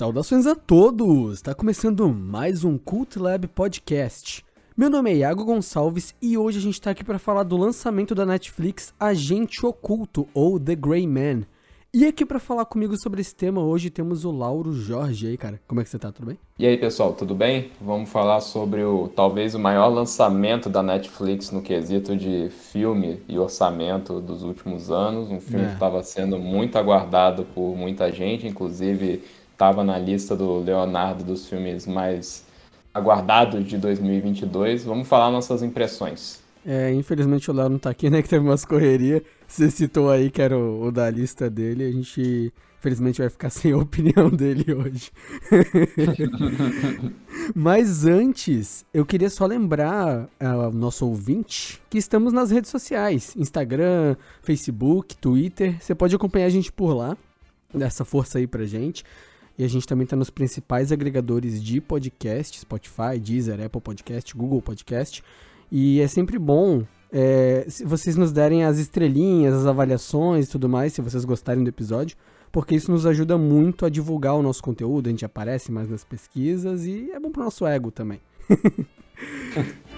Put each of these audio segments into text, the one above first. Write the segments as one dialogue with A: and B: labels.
A: Saudações a todos! Está começando mais um Cult Lab Podcast. Meu nome é Iago Gonçalves e hoje a gente está aqui para falar do lançamento da Netflix Agente Oculto ou The Grey Man. E aqui para falar comigo sobre esse tema hoje temos o Lauro Jorge aí, cara. Como é que você tá? Tudo bem?
B: E aí, pessoal, tudo bem? Vamos falar sobre o talvez o maior lançamento da Netflix no quesito de filme e orçamento dos últimos anos. Um filme
A: É.
B: que estava sendo muito aguardado por muita gente, inclusive estava na lista do Leonardo dos filmes mais aguardados de 2022. Vamos falar nossas impressões.
A: É, infelizmente o Léo não tá aqui, né? Que teve umas correrias. Você citou aí que era o, o da lista dele. A gente, infelizmente, vai ficar sem a opinião dele hoje. Mas antes, eu queria só lembrar ao nosso ouvinte que estamos nas redes sociais: Instagram, Facebook, Twitter. Você pode acompanhar a gente por lá. Dá essa força aí pra gente. E a gente também tá nos principais agregadores de podcast: Spotify, Deezer, Apple Podcast, Google Podcast. E é sempre bom é, se vocês nos derem as estrelinhas, as avaliações e tudo mais, se vocês gostarem do episódio, porque isso nos ajuda muito a divulgar o nosso conteúdo, a gente aparece mais nas pesquisas e é bom pro nosso ego também.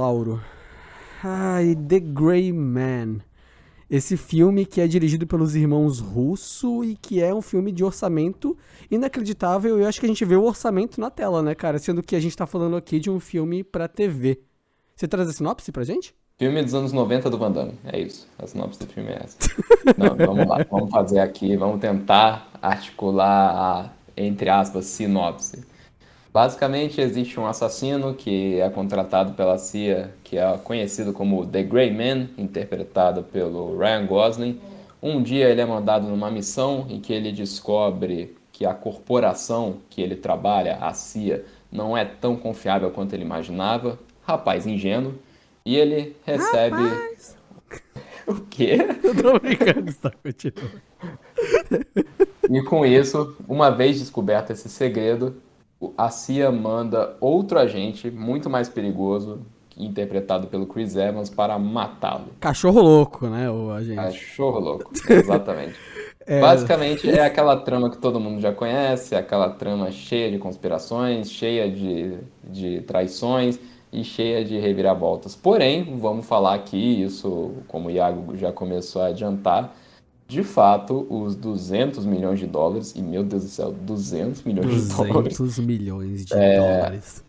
A: Lauro. Ai, The Grey Man. Esse filme que é dirigido pelos irmãos Russo e que é um filme de orçamento inacreditável. Eu acho que a gente vê o orçamento na tela, né, cara? Sendo que a gente tá falando aqui de um filme pra TV. Você traz a sinopse pra gente?
B: Filme dos anos 90 do Van Damme. É isso. A sinopse do filme é essa. Não, vamos lá. Vamos fazer aqui. Vamos tentar articular a, entre aspas, sinopse. Basicamente, existe um assassino que é contratado pela CIA, que é conhecido como The Grey Man, interpretado pelo Ryan Gosling. Um dia ele é mandado numa missão em que ele descobre que a corporação que ele trabalha, a CIA, não é tão confiável quanto ele imaginava. Rapaz ingênuo. E ele recebe. O quê?
A: Eu tô brincando, está continuando.
B: E com isso, uma vez descoberto esse segredo, a CIA manda outro agente muito mais perigoso, interpretado pelo Chris Evans, para matá-lo.
A: Cachorro louco, né, o agente?
B: Cachorro louco, exatamente. Basicamente é aquela trama que todo mundo já conhece, aquela trama cheia de conspirações, cheia de, de traições e cheia de reviravoltas. Porém, vamos falar aqui, isso como o Iago já começou a adiantar, de fato, os 200 milhões de dólares, e meu Deus do céu, 200 milhões de dólares,
A: 200 milhões de
B: É.
A: dólares.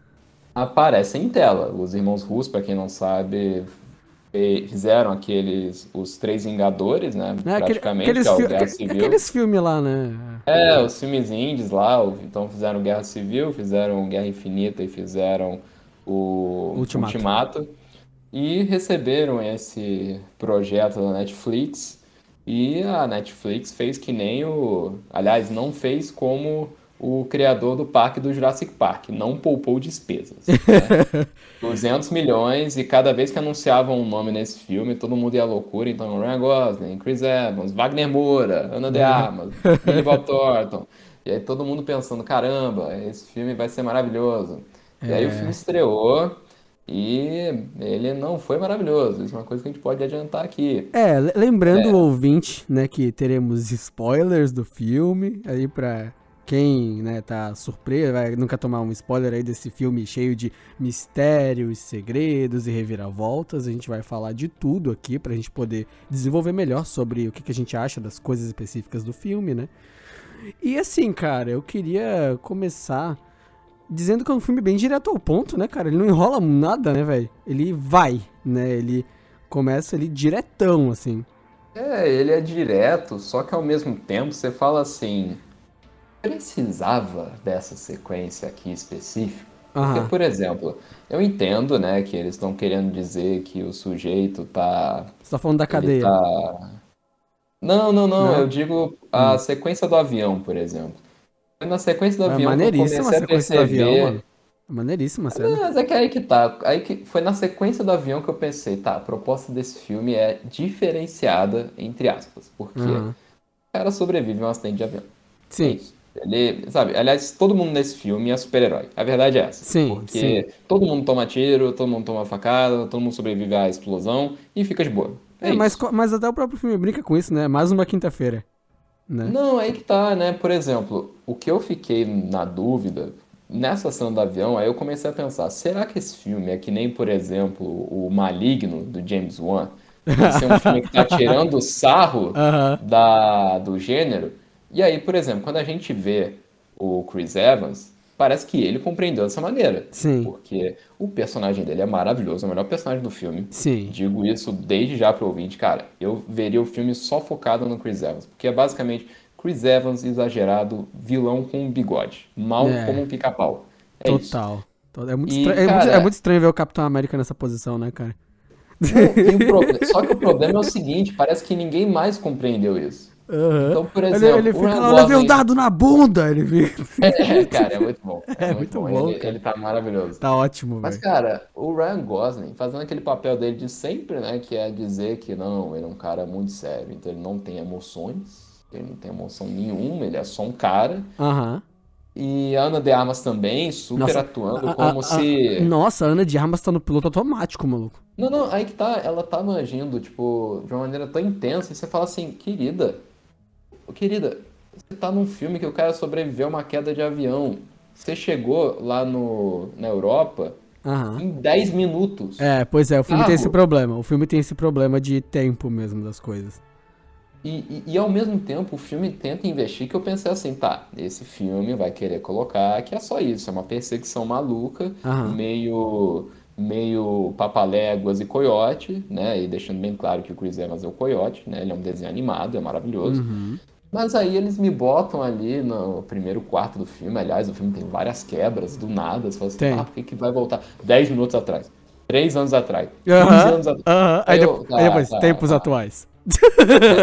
B: aparecem em tela. Os irmãos Russo, para quem não sabe, fizeram aqueles, os Três Vingadores, né?
A: É, aquele-
B: praticamente,
A: aqueles,
B: é o
A: fi-
B: Guerra Civil.
A: aqueles filmes lá, né?
B: É, os filmes indies lá, então fizeram Guerra Civil, fizeram Guerra Infinita e fizeram o
A: Ultimato.
B: Ultimato. E receberam esse projeto da Netflix. E a Netflix fez que nem o. Aliás, não fez como o criador do parque do Jurassic Park, não poupou despesas. né? 200 milhões e cada vez que anunciavam um nome nesse filme, todo mundo ia à loucura. Então, Ryan Gosling, Chris Evans, Wagner Moura, Ana de Armas, Billy Bob Thornton. E aí todo mundo pensando, caramba, esse filme vai ser maravilhoso. E aí o filme estreou e ele não foi maravilhoso. Isso é uma coisa que a gente pode adiantar aqui.
A: É, le- lembrando o ouvinte, né, que teremos spoilers do filme, aí pra quem, né, tá surpreso, vai nunca tomar um spoiler aí desse filme cheio de mistérios, segredos e reviravoltas, a gente vai falar de tudo aqui pra gente poder desenvolver melhor sobre o que, que a gente acha das coisas específicas do filme, né? E assim, cara, eu queria começar dizendo que é um filme bem direto ao ponto, né, cara? Ele não enrola nada, né, velho? Ele vai, né? Ele começa ali diretão, assim.
B: É, ele é direto, só que ao mesmo tempo você fala assim, precisava dessa sequência aqui específica? Porque,
A: Aham.
B: por exemplo, eu entendo, né, que eles estão querendo dizer que o sujeito tá,
A: Você tá falando da
B: ele
A: cadeia.
B: tá... Não, não, não,
A: Não?
B: eu digo a sequência do avião, por exemplo. Na sequência do
A: É
B: avião que eu
A: maneiríssima a
B: comecei a
A: sequência do avião,
B: perceber
A: mano. Maneiríssima cena.
B: Mas é que aí que tá. Aí que foi na sequência do avião que eu pensei, tá, a proposta desse filme é diferenciada, entre aspas. Porque
A: Uhum.
B: o cara sobrevive a um acidente de avião. É
A: Sim,
B: isso. Ele, sabe, aliás, todo mundo nesse filme é super-herói. A verdade é essa.
A: Sim,
B: Porque todo mundo toma tiro, todo mundo toma facada, todo mundo sobrevive à explosão e fica de boa. É,
A: É, mas, mas até o próprio filme brinca com isso, né? Mais uma quinta-feira. Né?
B: Não, aí que tá, né? Por exemplo, o que eu fiquei na dúvida, nessa cena do avião, aí eu comecei a pensar, será que esse filme é que nem, por exemplo, o Maligno, do James Wan? Vai ser um filme que tá tirando sarro
A: Aham.
B: da, do gênero. E aí, por exemplo, quando a gente vê o Chris Evans, parece que ele compreendeu dessa maneira.
A: Sim.
B: Porque o personagem dele é maravilhoso, é o melhor personagem do filme.
A: Sim.
B: Digo isso desde já pro ouvinte, cara. Eu veria o filme só focado no Chris Evans, porque é basicamente Chris Evans exagerado, vilão com um bigode, mal
A: É.
B: como um pica-pau. É isso.
A: Total. To- É muito,
B: E,
A: estra- é, muito,
B: cara-
A: é muito estranho ver o Capitão América nessa posição, né, cara?
B: Não, pro- Só que o problema é o seguinte, parece que ninguém mais compreendeu isso. Então, por
A: Ele,
B: exemplo,
A: ele
B: o
A: fica lá, levei um dado na bunda! Ele fica...
B: É, cara, é muito bom. É,
A: É
B: muito,
A: muito
B: bom.
A: bom,
B: Ele, ele tá maravilhoso.
A: Tá ótimo,
B: Mas,
A: velho.
B: cara, o Ryan Gosling fazendo aquele papel dele de sempre, né? Que é dizer que não, ele é um cara muito sério, então ele não tem emoções, ele não tem emoção nenhuma, ele é só um cara.
A: Aham.
B: E a Ana de Armas também, super
A: Nossa,
B: atuando
A: A-
B: como
A: a- a-
B: se.
A: Nossa, a Ana de Armas tá no piloto automático, maluco.
B: Não, não, aí que tá, ela tá agindo, tipo, de uma maneira tão intensa, e você fala assim, querida, querida, você tá num filme que o cara sobreviveu a uma queda de avião. Você chegou lá no, na Europa em 10 minutos.
A: É, pois é, o filme tem esse
B: Carro.
A: problema. O filme tem esse problema de tempo mesmo das coisas.
B: E, e, e, ao mesmo tempo o filme tenta investir que eu pensei assim, tá, esse filme vai querer colocar que é só isso, é uma perseguição maluca, meio meio papaléguas e coiote, né? E deixando bem claro que o Chris Evans é o coiote, né? Ele é um desenho animado, é maravilhoso.
A: Uhum.
B: Mas aí eles me botam ali no primeiro quarto do filme, aliás, o filme tem várias quebras do nada, você fala assim,
A: Tem.
B: ah, por que que vai voltar 10 minutos atrás? 3 anos atrás, 15
A: Aham,
B: anos atrás.
A: aham. Aí,
B: Aí eu-
A: aí
B: tá,
A: depois,
B: tá,
A: tempos
B: tá.
A: atuais.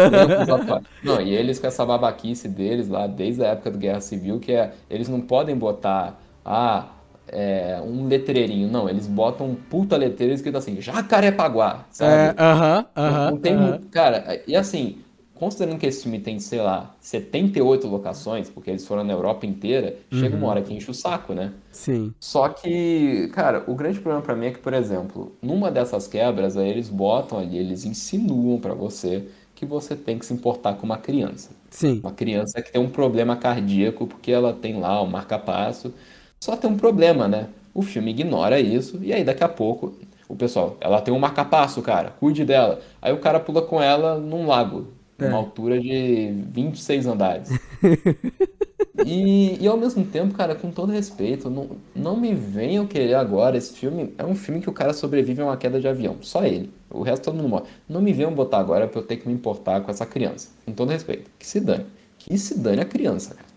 B: Tempos atuais. Não, e eles com essa babaquice deles lá, desde a época da Guerra Civil, que é, eles não podem botar, ah, é, um letreirinho, não, eles botam um puta letreiro escrito assim, Jacarepaguá,
A: É,
B: sabe?
A: aham,
B: Não-
A: aham.
B: não tem
A: aham.
B: muito, cara, e assim, considerando que esse filme tem, sei lá, 78 locações, porque eles foram na Europa inteira, chega
A: Uhum.
B: uma hora que enche o saco, né?
A: Sim.
B: Só que, cara, o grande problema pra mim é que, por exemplo, numa dessas quebras, aí eles botam ali, eles insinuam pra você que você tem que se importar com uma criança.
A: Sim.
B: Uma criança que tem um problema cardíaco porque ela tem lá um marca-passo. Só tem um problema, né? O filme ignora isso e aí daqui a pouco o pessoal, ela tem um marca-passo, cara, cuide dela. Aí o cara pula com ela num lago,
A: É.
B: altura de 26 andares. E, e ao mesmo tempo, cara, com todo respeito, não, não me venham querer agora. Esse filme é um filme que o cara sobrevive a uma queda de avião. Só ele. O resto todo mundo morre. Não me venham botar agora pra eu ter que me importar com essa criança. Com todo respeito. Que se dane. Que se dane a criança, cara.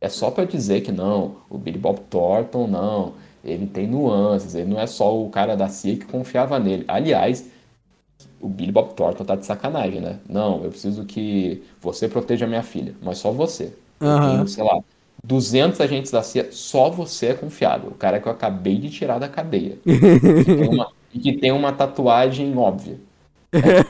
B: É só pra dizer que não, o Billy Bob Thornton não. Ele tem nuances, ele não é só o cara da CIA que confiava nele. Aliás, o Billy Bob Thornton tá de sacanagem, né? Não, eu preciso que você proteja a minha filha, mas só você. Eu
A: Aham.
B: tenho, sei lá, 200 agentes da CIA, só você é confiável. O cara que eu acabei de tirar da cadeia. E que tem uma, e que tem uma tatuagem óbvia. É,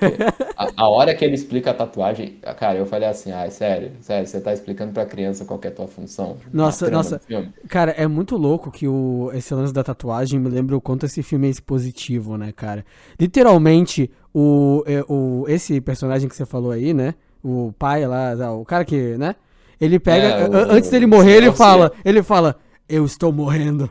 B: a, a hora que ele explica a tatuagem, cara, eu falei assim, ai, sério, sério, você tá explicando pra criança qual é a tua função?
A: Nossa, nossa. Cara, é muito louco que o, esse lance da tatuagem me lembra o quanto esse filme é expositivo, né, cara? Literalmente, o, é, o, esse personagem que você falou aí, né? O pai lá, o cara que, né? Ele pega.
B: É, o-
A: antes dele morrer, ele fala. Ele fala, eu estou morrendo.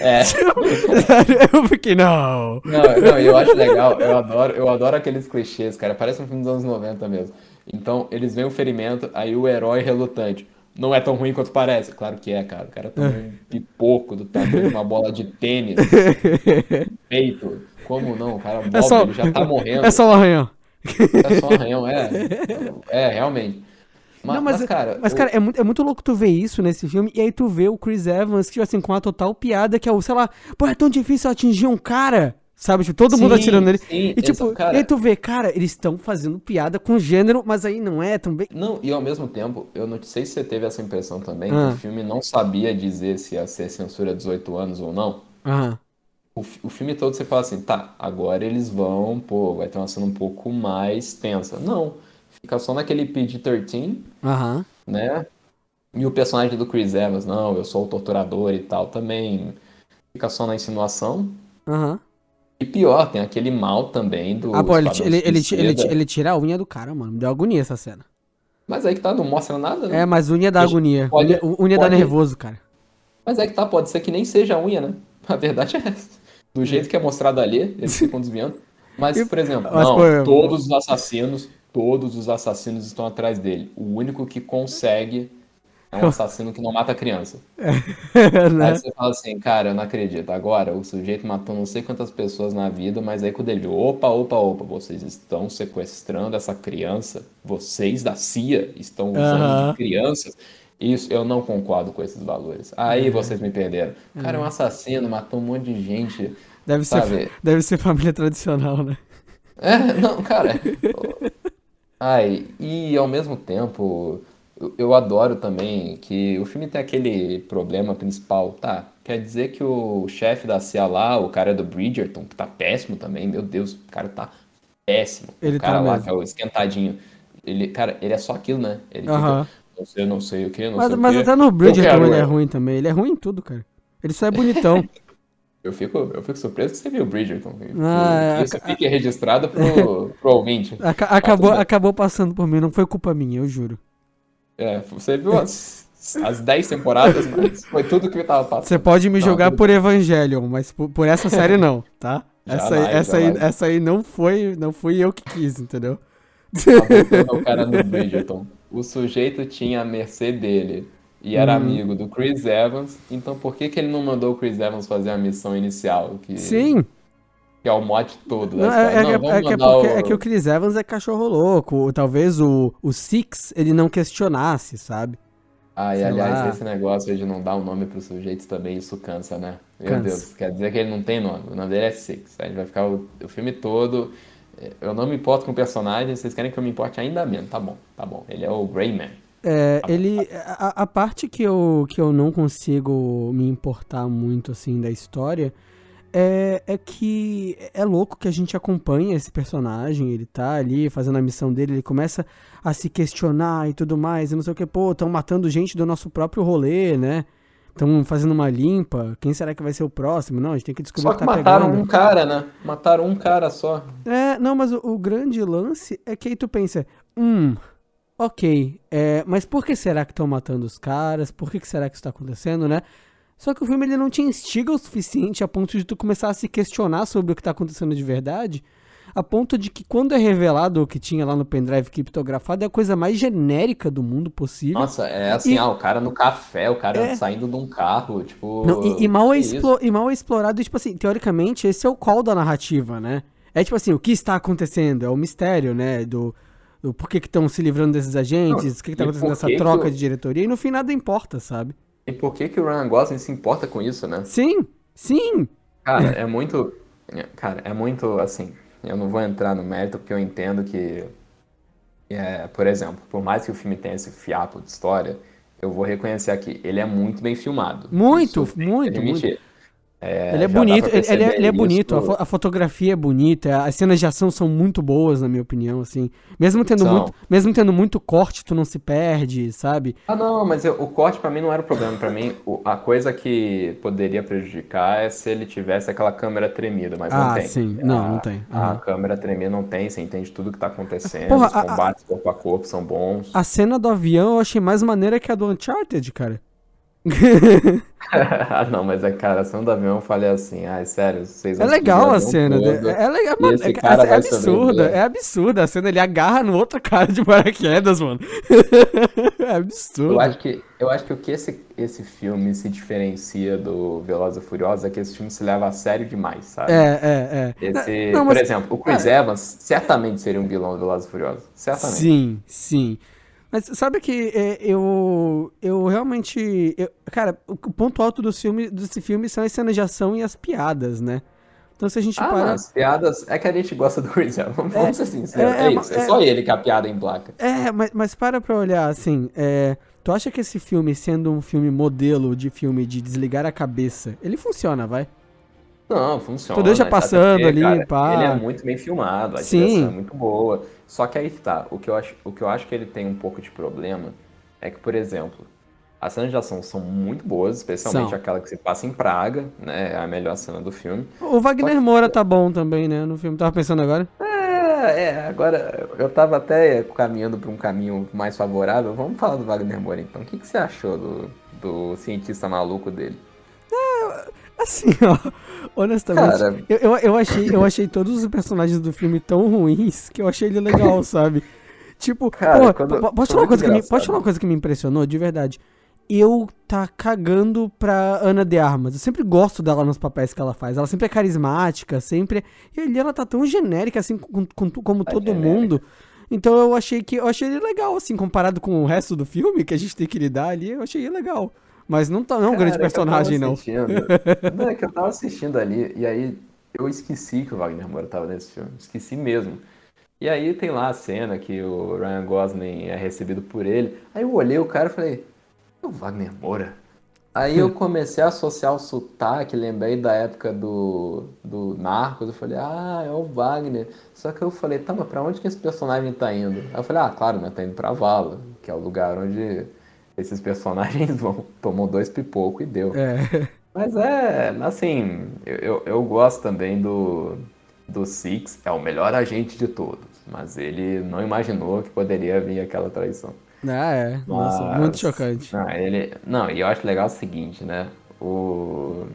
B: É.
A: eu fiquei, não.
B: Não, não, eu acho legal, eu adoro, eu adoro aqueles clichês, cara, parece um filme dos anos 90 mesmo. Então, eles veem o ferimento, aí o herói relutante. Não é tão ruim quanto parece. Claro que é, cara. O cara toma um pipoco do tamanho de uma bola de tênis. Peito. Como não? O cara
A: É só,
B: ele já tá morrendo.
A: é só um arranhão.
B: É só um arranhão, é. É, realmente. Mas,
A: Não, mas,
B: mas, cara,
A: mas, cara, é muito, é muito louco tu ver isso nesse filme, e aí tu vê o Chris Evans, tipo assim, com a total piada, que é o, sei lá, pô, é tão difícil atingir um cara, Sabe? Tipo, todo mundo
B: Sim,
A: atirando nele.
B: sim,
A: E tipo,
B: cara-
A: e aí tu vê, cara, eles estão fazendo piada com gênero, mas aí não é também.
B: Não, e ao mesmo tempo, eu não sei se você teve essa impressão também,
A: Ah.
B: que o filme não sabia dizer se ia ser censura 18 anos ou não.
A: Aham.
B: O, o filme todo você fala assim, tá, agora eles vão, pô, vai ter uma cena um pouco mais tensa. Não, fica só naquele PG-13,
A: Aham.
B: né? E o personagem do Chris Evans, não, eu sou o torturador e tal, também fica só na insinuação.
A: Aham.
B: E pior, tem aquele mal também do
A: Ah, pô, ele, ele, ele, ele, tira a unha do cara, mano. Me deu agonia essa cena.
B: Mas aí que tá, não mostra nada, né?
A: É, mas unha dá agonia.
B: pode-
A: unha unha dá
B: pode-
A: nervoso, cara.
B: Mas é que tá, pode ser que nem seja a unha, né? A verdade é essa. Do jeito que é mostrado ali, eles ficam desviando. Mas, por exemplo,
A: Mas,
B: não, todos os assassinos, todos os assassinos estão atrás dele. O único que consegue é um assassino que não mata criança.
A: né?
B: Aí você fala assim, cara, eu não acredito. Agora, o sujeito matou não sei quantas pessoas na vida, mas aí quando ele viu, opa, opa, opa, vocês estão sequestrando essa criança, vocês da CIA estão usando de crianças. Isso, eu não concordo com esses valores. Aí vocês me perderam. O cara é um assassino, matou um monte de gente.
A: Deve ser,
B: Sabe?
A: deve ser família tradicional, né?
B: É, não, cara. Ai, e ao mesmo tempo, eu, adoro também que o filme tem aquele problema principal, tá? Quer dizer que o chefe da CIA lá, o cara do Bridgerton, que tá péssimo também, meu Deus, o cara tá péssimo.
A: Ele
B: o cara
A: tá
B: lá,
A: mesmo.
B: que é o esquentadinho. Ele, cara, ele é só aquilo, né? Ele
A: Aham.
B: fica, não sei, não sei o que, não
A: Mas,
B: sei o
A: mas até no Bridgerton
B: quero,
A: ele é
B: é.
A: ruim também. Ele é ruim em tudo, cara. Ele só é bonitão.
B: Eu fico, eu fico surpreso que você viu o Bridgerton.
A: Ah,
B: que isso fique registrado pro, pro ouvinte.
A: Aca- acabou, acabou passando por mim, não foi culpa minha, eu juro.
B: É, você viu as, as 10 temporadas, mas foi tudo que eu tava passando.
A: Você pode me
B: Não,
A: jogar
B: tudo
A: por Evangelion, mas por, por essa série não, tá? Essa aí,
B: Jamais,
A: essa aí,
B: jamais.
A: essa aí não foi, não fui eu que quis, entendeu?
B: Tá voltando ao cara do Bridgerton. O sujeito tinha a mercê dele e era
A: Uhum.
B: amigo do Chris Evans, então por que que ele não mandou o Chris Evans fazer a missão inicial? Que,
A: Sim.
B: que é o mote todo
A: Não, é, é
B: Não,
A: é que é
B: mandar
A: porque-
B: o...
A: é que o Chris Evans é cachorro louco. Talvez o, o Six ele não questionasse, sabe?
B: Ah, e
A: sei
B: aliás,
A: lá.
B: esse negócio de não dar um nome pros sujeitos também, isso cansa, né? Meu
A: Cansa.
B: Deus, quer dizer que ele não tem nome. O nome dele é Six. Aí ele vai ficar o, o filme todo. Eu não me importo com o personagem, vocês querem que eu me importe ainda menos. Tá bom, tá bom. Ele é o Greyman.
A: É,
B: Tá bom,
A: ele. A, a parte que eu, que eu não consigo me importar muito, assim, da história é, é que é louco que a gente acompanha esse personagem, ele tá ali fazendo a missão dele, ele começa a se questionar e tudo mais, e não sei o que, pô, estão matando gente do nosso próprio rolê, né? Estão fazendo uma limpa, quem será que vai ser o próximo? Não, a gente tem que descobrir
B: Só
A: que
B: que
A: tá
B: mataram
A: pegando.
B: um cara, né? Mataram um cara só.
A: É, não, mas o, o grande lance é que aí tu pensa, hum, ok, é, mas por que será que estão matando os caras? Por que, que será que isso tá acontecendo, né? Só que o filme ele não te instiga o suficiente a ponto de tu começar a se questionar sobre o que tá acontecendo de verdade, a ponto de que quando é revelado o que tinha lá no pendrive criptografado é a coisa mais genérica do mundo possível.
B: Nossa, é assim,
A: E-
B: ah, o cara no café, o cara
A: É.
B: saindo de um carro, tipo.
A: Não, e, e mal é explo- e mal é explorado, e, tipo assim, teoricamente, esse é o call da narrativa, né? É tipo assim, o que está acontecendo? É o mistério, né? Do, do por que estão se livrando desses agentes, o que, que tá
B: e
A: acontecendo nessa
B: que
A: troca de diretoria, e no fim nada importa, sabe?
B: E por que que o Ryan Gosling se importa com isso, né?
A: Sim, sim.
B: Cara, é muito. Cara, é muito assim. Eu não vou entrar no mérito porque eu entendo que. é, por exemplo, por mais que o filme tenha esse fiapo de história, eu vou reconhecer aqui, ele é muito bem filmado.
A: Muito,
B: Isso
A: muito,
B: admitir. É,
A: ele é bonito, ele, ele é, ele é bonito, a, a fotografia é bonita, as cenas de ação são muito boas, na minha opinião, assim. Mesmo tendo,
B: São.
A: muito, mesmo tendo muito corte, tu não se perde, sabe?
B: Ah, não, mas eu- o corte pra mim não era o problema. Pra mim, o- a coisa que poderia prejudicar é se ele tivesse aquela câmera tremida, mas não
A: Ah,
B: tem.
A: sim. Não,
B: A-
A: não tem.
B: A
A: Aham.
B: câmera tremida não tem, você entende tudo que tá acontecendo,
A: Porra,
B: os
A: a- a-
B: combates corpo a corpo são bons.
A: A cena do avião eu achei mais maneira que a do Uncharted, cara.
B: Ah, não, mas a cara, a cena do avião eu falei assim, ai, sério, vocês
A: É
B: vão
A: legal a cena.
B: avião
A: né?
B: todo.
A: É,
B: esse
A: É,
B: cara
A: é
B: vai
A: absurda. É absurda. A cena ele agarra no outro cara de paraquedas, mano. é absurdo.
B: Eu acho que, eu acho que o que esse, esse filme se diferencia do Velozes e Furiosos é que esse filme se leva a sério demais, sabe?
A: É, é, é.
B: Esse,
A: Não,
B: por
A: mas-
B: exemplo, o Chris Evans certamente seria um vilão do Velozes e Furiosos. Certamente.
A: Sim, sim. Mas sabe que é, eu, eu realmente. eu- cara, o ponto alto do filme, desse filme são as cenas de ação e as piadas, né? Então se a gente
B: Ah, as piadas. É que a gente gosta do Chris Evans. Vamos, vamos ser sinceros.
A: é,
B: É, isso. É,
A: é-
B: só ele que a piada em placa.
A: É, mas, mas para pra olhar, assim, é, tu acha que esse filme, sendo um filme modelo de filme de desligar a cabeça, ele funciona, vai?
B: Não, funciona.
A: Tu deixa passando
B: porque,
A: ali, pá.
B: Ele é muito bem filmado, a
A: Sim.
B: direção é muito boa. Só que aí que tá. O que, eu acho, o que eu acho que ele tem um pouco de problema é que, por exemplo, as cenas de ação são muito boas, especialmente
A: São.
B: aquela que se passa em Praga, né? É a melhor cena do filme.
A: O Wagner Moura tá bom também, né, no filme. Tava pensando agora.
B: É, é, agora eu tava até caminhando para um caminho mais favorável. Vamos falar do Wagner Moura então. O que, que você achou do, do cientista maluco dele?
A: Assim, ó, honestamente,
B: Cara.
A: eu, eu, eu achei, eu achei todos os personagens do filme tão ruins que eu achei ele legal, sabe? Tipo,
B: Cara,
A: pô,
B: quando-
A: po- posso falar uma coisa que me,
B: engraçado.
A: pode falar uma coisa que me impressionou, de verdade. Eu tá cagando pra Ana de Armas. Eu sempre gosto dela nos papéis que ela faz. Ela sempre é carismática, sempre. E ali ela tá tão genérica, assim, com, com- como
B: Tá
A: todo
B: genérica.
A: mundo. Então eu achei que eu achei ele legal, assim, comparado com o resto do filme que a gente tem que lidar ali, eu achei ele legal. Mas não, tá, não é um grande personagem, não.
B: Não, é que eu tava assistindo ali, e aí eu esqueci que o Wagner Moura tava nesse filme. Esqueci mesmo. E aí tem lá a cena que o Ryan Gosling é recebido por ele. Aí eu olhei o cara e falei, é o Wagner Moura? Aí eu comecei a associar o sotaque, lembrei da época do, do Narcos, eu falei, ah, é o Wagner. Só que eu falei, tá, mas pra onde que esse personagem tá indo? Aí eu falei, ah, claro, né, tá indo pra Vala, que é o lugar onde esses personagens vão. Tomou dois pipocos e deu.
A: É.
B: Mas é, assim, eu, eu, eu gosto também do, do Six, é o melhor agente de todos, mas ele não imaginou que poderia vir aquela traição.
A: Ah, é. Nossa,
B: Mas-
A: muito chocante.
B: Não, ele, não, e eu acho legal o seguinte, né? O.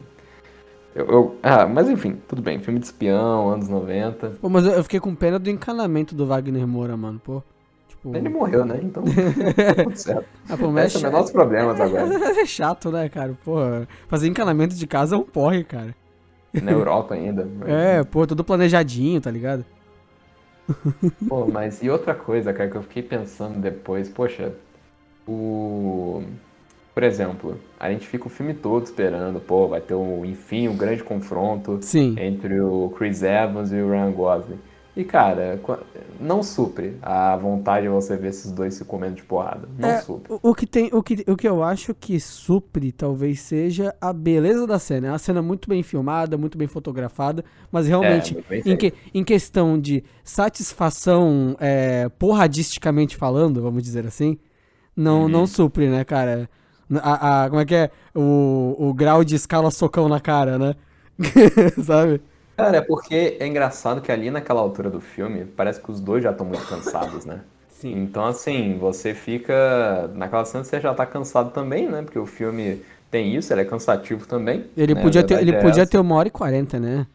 B: Eu, eu- ah, mas enfim, tudo bem, filme de espião, anos 90.
A: Pô, mas eu eu fiquei com pena do encanamento do Wagner Moura, mano, pô. Tipo.
B: Ele morreu, né? Então, tá tudo certo.
A: Ah, pô, mas
B: Esse é o
A: é,
B: menor dos problemas agora.
A: é chato, né, cara? Pô, fazer encanamento de casa é um porre, cara.
B: Na Europa ainda.
A: É, pô, tudo planejadinho, tá ligado?
B: Pô, mas e outra coisa, cara, que eu fiquei pensando depois, poxa, o. Por exemplo, a gente fica o filme todo esperando, pô, vai ter um, enfim, um grande confronto
A: Sim.
B: entre o Chris Evans e o Ryan Gosling. E, cara, não supre a vontade de você ver esses dois se comendo de porrada. Não
A: É,
B: supre.
A: o, que tem, o que, o que eu acho que supre talvez seja a beleza da cena. É uma cena muito bem filmada, muito bem fotografada, mas realmente
B: É,
A: em, que- em questão de satisfação é, porradisticamente falando, vamos dizer assim, não,
B: Uhum.
A: não supre, né, cara? A, a- como é que é? O, o grau de escala socão na cara, né? Sabe?
B: Cara, é porque é engraçado que ali naquela altura do filme, parece que os dois já estão muito cansados, né?
A: Sim.
B: Então, assim, você fica. Naquela cena você já tá cansado também, né? Porque o filme tem isso, ele é cansativo também.
A: Ele
B: né?
A: Podia ter, ele
B: é
A: podia
B: essa.
A: ter uma hora e quarenta, né?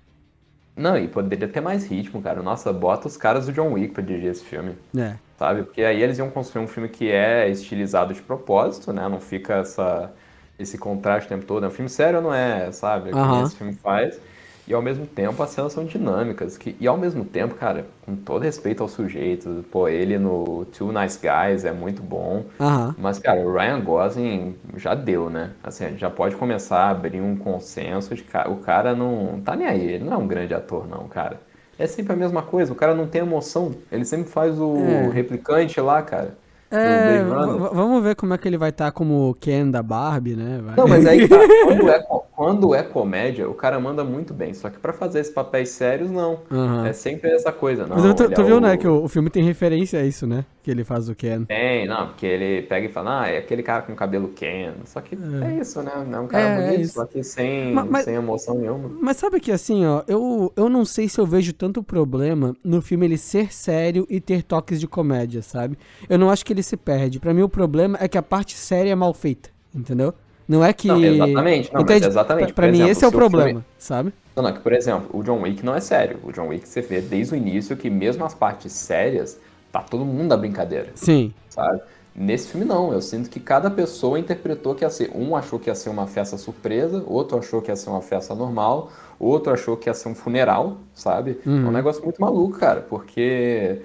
B: Não, e poderia ter mais ritmo, cara. Nossa, bota os caras do John Wick pra dirigir esse filme,
A: É.
B: sabe? Porque aí eles iam construir um filme que é estilizado de propósito, né? Não fica essa, esse contraste o tempo todo. É um filme sério, não é, sabe? É que nem
A: Aham.
B: esse filme faz. E ao mesmo tempo as cenas são dinâmicas. Que, e ao mesmo tempo, cara, com todo respeito ao sujeito, pô, ele no Two Nice Guys é muito bom.
A: Aham.
B: Mas, cara, o Ryan Gosling já deu, né? Assim, a gente já pode começar a abrir um consenso de que o cara não tá nem aí, ele não é um grande ator, não, cara. É sempre a mesma coisa, o cara não tem emoção. Ele sempre faz o
A: É.
B: replicante lá, cara.
A: É, vamos ver como é que ele vai estar como o Ken da Barbie, né? Vai.
B: Não, mas aí tá. Quando é, quando é comédia, o cara manda muito bem. Só que pra fazer esses papéis sérios, não.
A: Aham.
B: É sempre essa coisa, não.
A: Mas tu, tu
B: é
A: viu,
B: o-
A: né, que o, o filme tem referência a isso, né? Que ele faz o Ken.
B: Tem, não, porque ele pega e fala, ah, é aquele cara com cabelo Ken. Só que é, isso, né? É um cara
A: É, é
B: bonito,
A: isso.
B: só que sem,
A: Ma- mas-
B: sem emoção nenhuma.
A: Mas sabe que assim, ó, eu, eu não sei se eu vejo tanto problema no filme ele ser sério e ter toques de comédia, sabe? Eu não acho que ele se perde. Pra mim o problema é que a parte séria é mal feita, entendeu? Não é que.
B: Não, exatamente, não,
A: Entende?
B: exatamente.
A: Pra, pra mim
B: exemplo,
A: esse é o problema,
B: filme-
A: sabe?
B: Não, não, que, por exemplo, o John Wick não é sério. O John Wick você vê desde o início que mesmo as partes sérias, tá todo mundo na brincadeira,
A: Sim.
B: sabe? Nesse filme não, eu sinto que cada pessoa interpretou que ia ser. Um achou que ia ser uma festa surpresa, outro achou que ia ser uma festa normal, outro achou que ia ser um funeral, sabe? É um negócio muito maluco, cara, porque.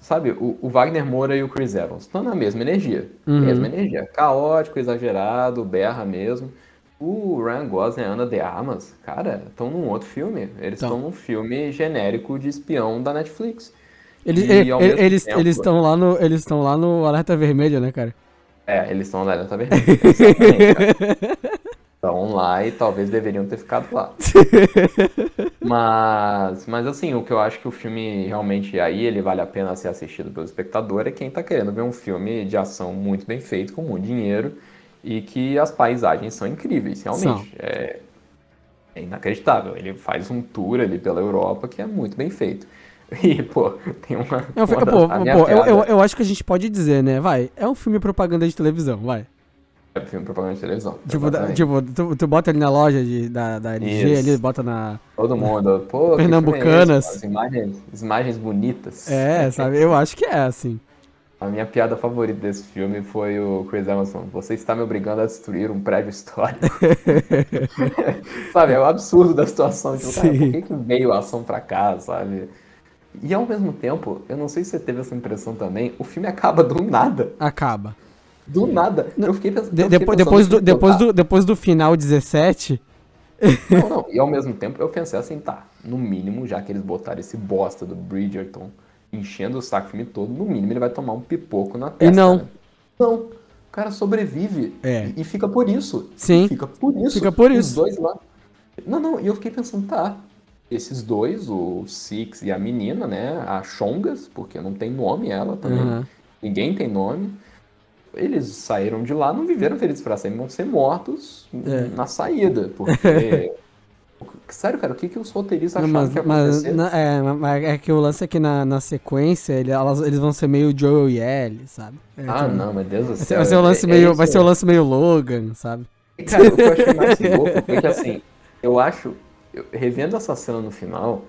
B: Sabe, o, o Wagner Moura e o Chris Evans estão na mesma energia. Mesma energia. Caótico, exagerado, berra mesmo. o Ryan Gosling e a Ana de Armas, cara, estão num outro filme. Eles
A: Tão.
B: estão num filme genérico de espião da Netflix.
A: Eles
B: E, ao
A: ele- eles
B: tempo-
A: eles estão lá no eles estão lá no alerta vermelho, né, cara?
B: É, eles estão lá, tá vendo? Estão lá e talvez deveriam ter ficado lá. Mas, mas assim, o que eu acho que o filme realmente aí ele vale a pena ser assistido pelo espectador é quem tá querendo ver um filme de ação muito bem feito, com muito dinheiro e que as paisagens são incríveis, realmente. É, é inacreditável. Ele faz um tour ali pela Europa que é muito bem feito. E, pô, tem uma.
A: É
B: das-
A: pô,
B: minha
A: pô, eu, eu, eu acho que a gente pode dizer, né? Vai, é um filme propaganda de televisão, vai.
B: É filme propaganda de televisão.
A: Tipo, da- tipo tu, tu bota ali na loja de, da, da LG, ali, bota na.
B: Todo mundo, pô,
A: Pernambucanas.
B: é esse? As imagens, as imagens bonitas.
A: É, sabe? Eu acho que é, assim.
B: A minha piada favorita desse filme foi o Chris falando, você está me obrigando a destruir um prédio histórico. sabe, é o absurdo da situação. Tipo, cara, por que, que veio a ação pra cá, sabe? E ao mesmo tempo, eu não sei se você teve essa impressão também, o filme acaba do nada.
A: Acaba.
B: Do nada. Eu fiquei, pens-
A: De-
B: eu fiquei
A: depois,
B: pensando,
A: depois, do,
B: tipo,
A: depois,
B: tá,
A: do, depois do final 17.
B: Não, não. E ao mesmo tempo eu pensei assim, tá, no mínimo, já que eles botaram esse bosta do Bridgerton enchendo o saco o filme todo, no mínimo ele vai tomar um pipoco na testa.
A: não.
B: né? Não. O cara sobrevive.
A: É.
B: E, e fica por isso.
A: Sim.
B: E fica por isso.
A: Fica por
B: Os
A: isso.
B: dois lá. Não, não. E eu fiquei pensando, tá. Esses dois, o Six e a menina, né? A Chongas, porque não tem nome ela também.
A: Aham.
B: Ninguém tem nome. Eles saíram de lá, não viveram felizes para sempre, vão ser mortos
A: É.
B: na saída. Porque. Sério, cara, o que, que os roteiristas
A: Não,
B: acharam
A: mas,
B: que ia
A: mas
B: acontecer?
A: na- é, mas é que o lance é que na, na sequência ele- elas- eles vão ser meio Joel e Ellie, sabe? É,
B: Ah,
A: então,
B: não, meu Deus do céu.
A: vai ser o lance
B: é- é
A: meio,
B: isso.
A: vai ser o lance meio Logan, sabe?
B: E, Cara, o que eu achei mais louco foi que assim, eu acho, eu- revendo essa cena no final,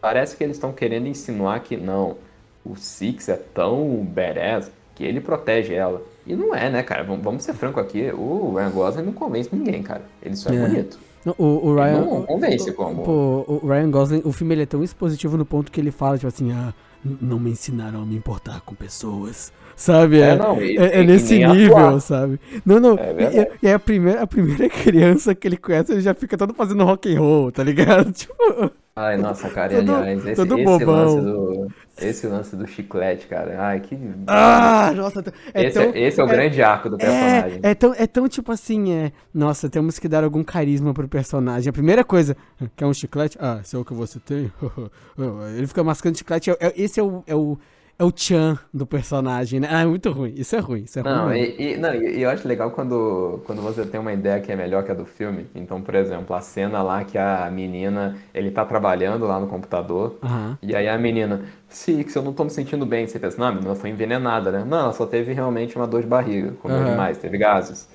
B: parece que eles estão querendo insinuar que não, o Six é tão badass que ele protege ela. E não é, né, cara? Vamos, vamos ser franco aqui, o Ryan Gosling não convence ninguém, cara. Ele só é,
A: É.
B: bonito.
A: O, o
B: Ele
A: Ryan.
B: não convence como.
A: Pô, o Ryan Gosling, o filme ele é tão expositivo no ponto que ele fala, tipo assim, ah, não me ensinaram a me importar com pessoas. Sabe?
B: É,
A: É,
B: não,
A: é- é nesse nível,
B: atuar.
A: sabe? Não, não.
B: É
A: e, a primeira, a primeira criança que ele conhece, ele já fica todo fazendo rock and roll, tá ligado? Tipo,
B: Ai, nossa, cara,
A: Todo-
B: aliás, esse,
A: todo
B: esse
A: bobão.
B: lance do. Esse lance do chiclete, cara. Ai, que.
A: ah, nossa, é
B: esse,
A: tão,
B: é, esse é o grande arco do personagem.
A: É, é, tão, é tão tipo assim, é. Nossa, temos que dar algum carisma pro personagem. A primeira coisa, quer um chiclete? Ah, esse é o que você tem? Ele fica mascando chiclete. é- é- esse é o, é o. É o Chan do personagem, né? Ah, é muito ruim. Isso é ruim. Isso é
B: Não,
A: ruim.
B: e, e- não, e eu acho legal quando, quando você tem uma ideia que é melhor que a do filme. Então, por exemplo, a cena lá que a menina, ele tá trabalhando lá no computador,
A: Aham.
B: e aí a menina, Six, eu não tô me sentindo bem. Você pensa, não, a menina foi envenenada, né? Não, ela só teve realmente uma dor de barriga, comeu
A: Aham.
B: demais, teve gases.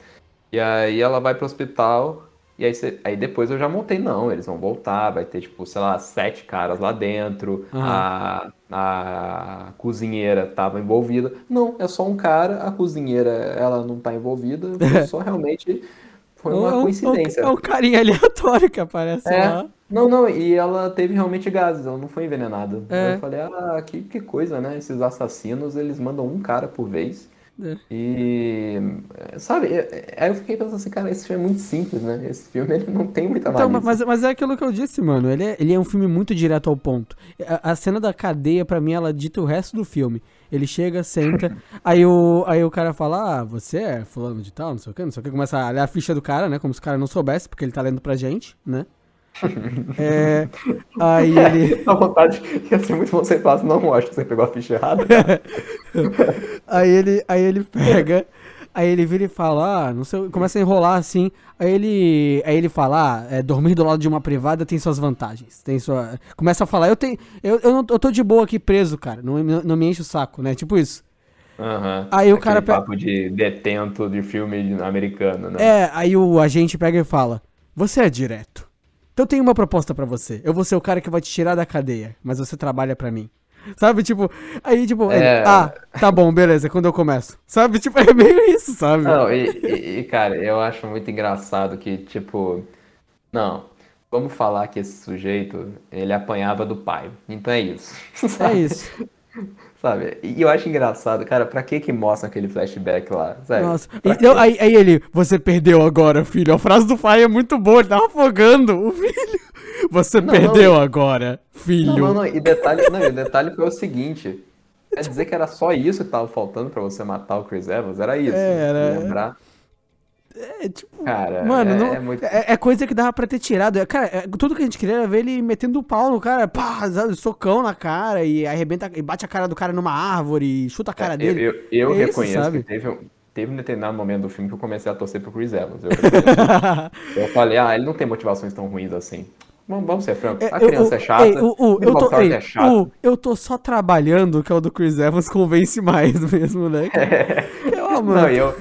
B: E aí ela vai pro hospital, e aí, você- aí depois eu já montei, não, eles vão voltar, vai ter, tipo, sei lá, sete caras lá dentro, a, a cozinheira tava envolvida. Não, é só um cara, a cozinheira, ela não tá envolvida, só realmente foi
A: É
B: uma
A: um-
B: coincidência.
A: É um carinha aleatório que aparece
B: É.
A: lá.
B: Não, não, e ela teve realmente gases, ela não foi envenenada.
A: É.
B: Eu falei, ah, que, que coisa, né? Esses assassinos, eles mandam um cara por vez.
A: É.
B: E, sabe, aí eu fiquei pensando assim, cara, esse filme é muito simples, né? Esse filme, ele não tem muita
A: Então,
B: malícia.
A: mas, mas é aquilo que eu disse, mano. Ele é, ele é um filme muito direto ao ponto. A, a cena da cadeia, pra mim, ela dita o resto do filme. Ele chega, senta, aí o, aí o cara fala, ah, você é fulano de tal, não sei o que, não sei o que. Começa a ler a ficha do cara, né? Como se o cara não soubesse, porque ele tá lendo pra gente, né? É, aí ele.
B: Dá vontade, ia ser muito bom você falar assim, não, acho que você pegou a ficha errada.
A: Aí ele, aí ele pega, aí ele vira e fala, ah, não sei, começa a enrolar assim. Aí ele, aí ele fala, ah, é, dormir do lado de uma privada tem suas vantagens, tem sua, começa a falar, eu tenho, eu, eu, não, eu tô de boa aqui preso, cara, não, me- não me enche o saco, né? Tipo isso.
B: Aham.
A: Aí o
B: Aquele
A: cara pe-
B: papo de detento de filme americano, né?
A: É, aí o agente pega e fala, você é direto. Então eu tenho uma proposta pra você. Eu vou ser o cara que vai te tirar da cadeia, mas você trabalha pra mim. Sabe, tipo, aí, tipo, ele,
B: É.
A: ah, tá bom, beleza, quando eu começo. Sabe, tipo, é meio isso, sabe?
B: Não, e, e- e, cara, eu acho muito engraçado que, tipo, não, vamos falar que esse sujeito, ele apanhava do pai. Então é isso.
A: É isso.
B: Sabe? E eu acho engraçado, cara, pra que que mostra aquele flashback lá? Sabe?
A: Nossa. E, não, aí, aí ele, você perdeu agora, filho. A frase do pai é muito boa, ele tava afogando o filho. Você
B: Não,
A: perdeu
B: não.
A: agora, filho.
B: Não, não, não. E detalhe, não, e o detalhe foi o seguinte. Quer dizer que era só isso que tava faltando pra você matar o Chris Evans? Era isso.
A: É, era-
B: Lembrar?
A: É, tipo,
B: Cara,
A: mano,
B: é,
A: não,
B: é muito.
A: é, é coisa que dava pra ter tirado. É, Cara, é- tudo que a gente queria era ver ele metendo o pau no cara, pá, socão na cara e arrebenta, e bate a cara do cara numa árvore, e chuta a cara
B: Eu,
A: dele.
B: eu, eu
A: É isso,
B: reconheço
A: sabe?
B: que teve, um- teve um determinado momento do filme que eu comecei a torcer pro Chris Evans. Eu, eu falei, ah, ele não tem motivações tão ruins assim. Vamos, ser francos. A
A: Eu-
B: criança
A: eu-
B: é chata.
A: ei, o- o-
B: Billy
A: eu, tô, ei,
B: é chato.
A: o- eu tô só trabalhando, que é o do Chris Evans, convence mais mesmo, né? cara? Eu, mano.
B: Não, eu.